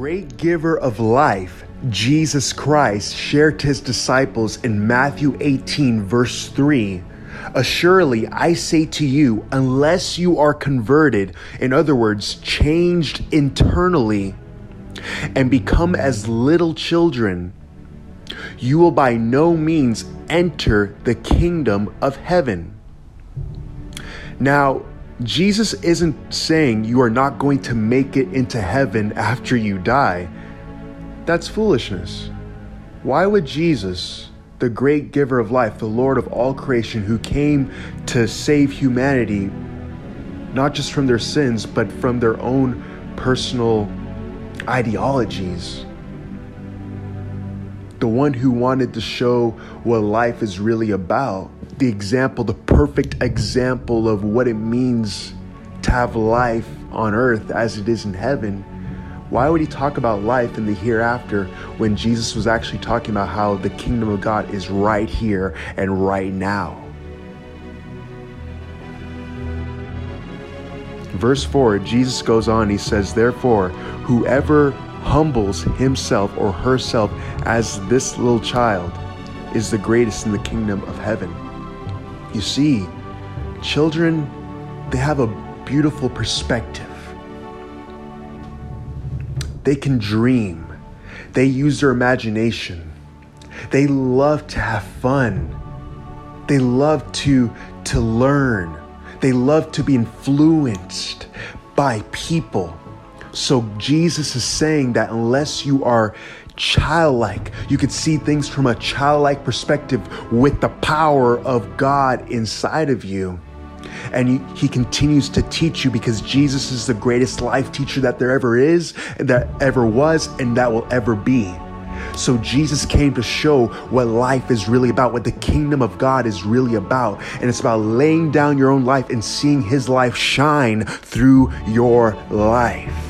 great giver of life, Jesus Christ, shared to his disciples in Matthew 18, verse 3 Assuredly, I say to you, unless you are converted, in other words, changed internally, and become as little children, you will by no means enter the kingdom of heaven. Now, Jesus isn't saying you are not going to make it into heaven after you die. That's foolishness. Why would Jesus, the great giver of life, the Lord of all creation, who came to save humanity, not just from their sins, but from their own personal ideologies, the one who wanted to show what life is really about, the example, the perfect example of what it means to have life on earth as it is in heaven. Why would he talk about life in the hereafter when Jesus was actually talking about how the kingdom of God is right here and right now? Verse 4, Jesus goes on, he says, Therefore, whoever humbles himself or herself as this little child is the greatest in the kingdom of heaven. You see, children, they have a beautiful perspective. They can dream. They use their imagination. They love to have fun. They love to, to learn. They love to be influenced by people so Jesus is saying that unless you are childlike, you can see things from a childlike perspective with the power of God inside of you. And he continues to teach you because Jesus is the greatest life teacher that there ever is, that ever was, and that will ever be. So Jesus came to show what life is really about, what the kingdom of God is really about. And it's about laying down your own life and seeing his life shine through your life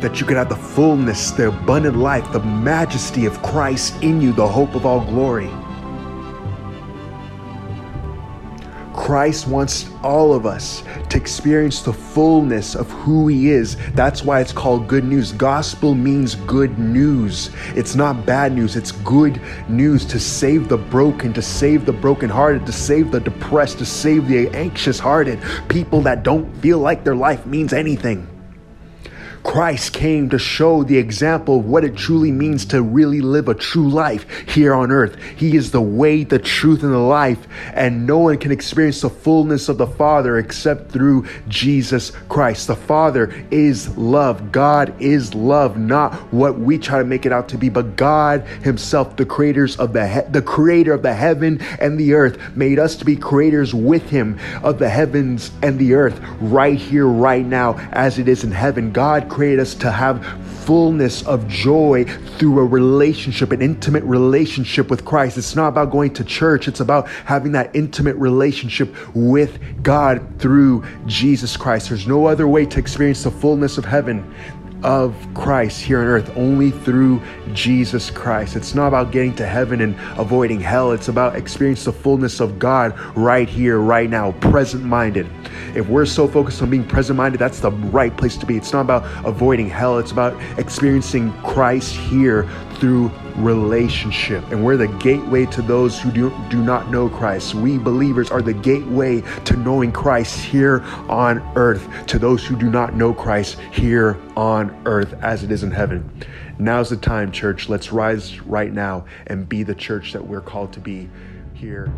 that you could have the fullness, the abundant life, the majesty of Christ in you, the hope of all glory. Christ wants all of us to experience the fullness of who He is. That's why it's called good news. Gospel means good news. It's not bad news, it's good news to save the broken, to save the brokenhearted, to save the depressed, to save the anxious hearted, people that don't feel like their life means anything. Christ came to show the example of what it truly means to really live a true life here on earth. He is the way, the truth, and the life, and no one can experience the fullness of the Father except through Jesus Christ. The Father is love. God is love, not what we try to make it out to be, but God Himself, the creators of the he- the creator of the heaven and the earth, made us to be creators with Him of the heavens and the earth, right here, right now, as it is in heaven. God created us to have fullness of joy through a relationship, an intimate relationship with Christ. It's not about going to church, it's about having that intimate relationship with God through Jesus Christ. There's no other way to experience the fullness of heaven of Christ here on earth only through Jesus Christ. It's not about getting to heaven and avoiding hell. It's about experiencing the fullness of God right here, right now, present minded. If we're so focused on being present minded, that's the right place to be. It's not about avoiding hell, it's about experiencing Christ here through relationship. And we're the gateway to those who do, do not know Christ. We believers are the gateway to knowing Christ here on earth, to those who do not know Christ here on earth as it is in heaven. Now's the time, church. Let's rise right now and be the church that we're called to be here.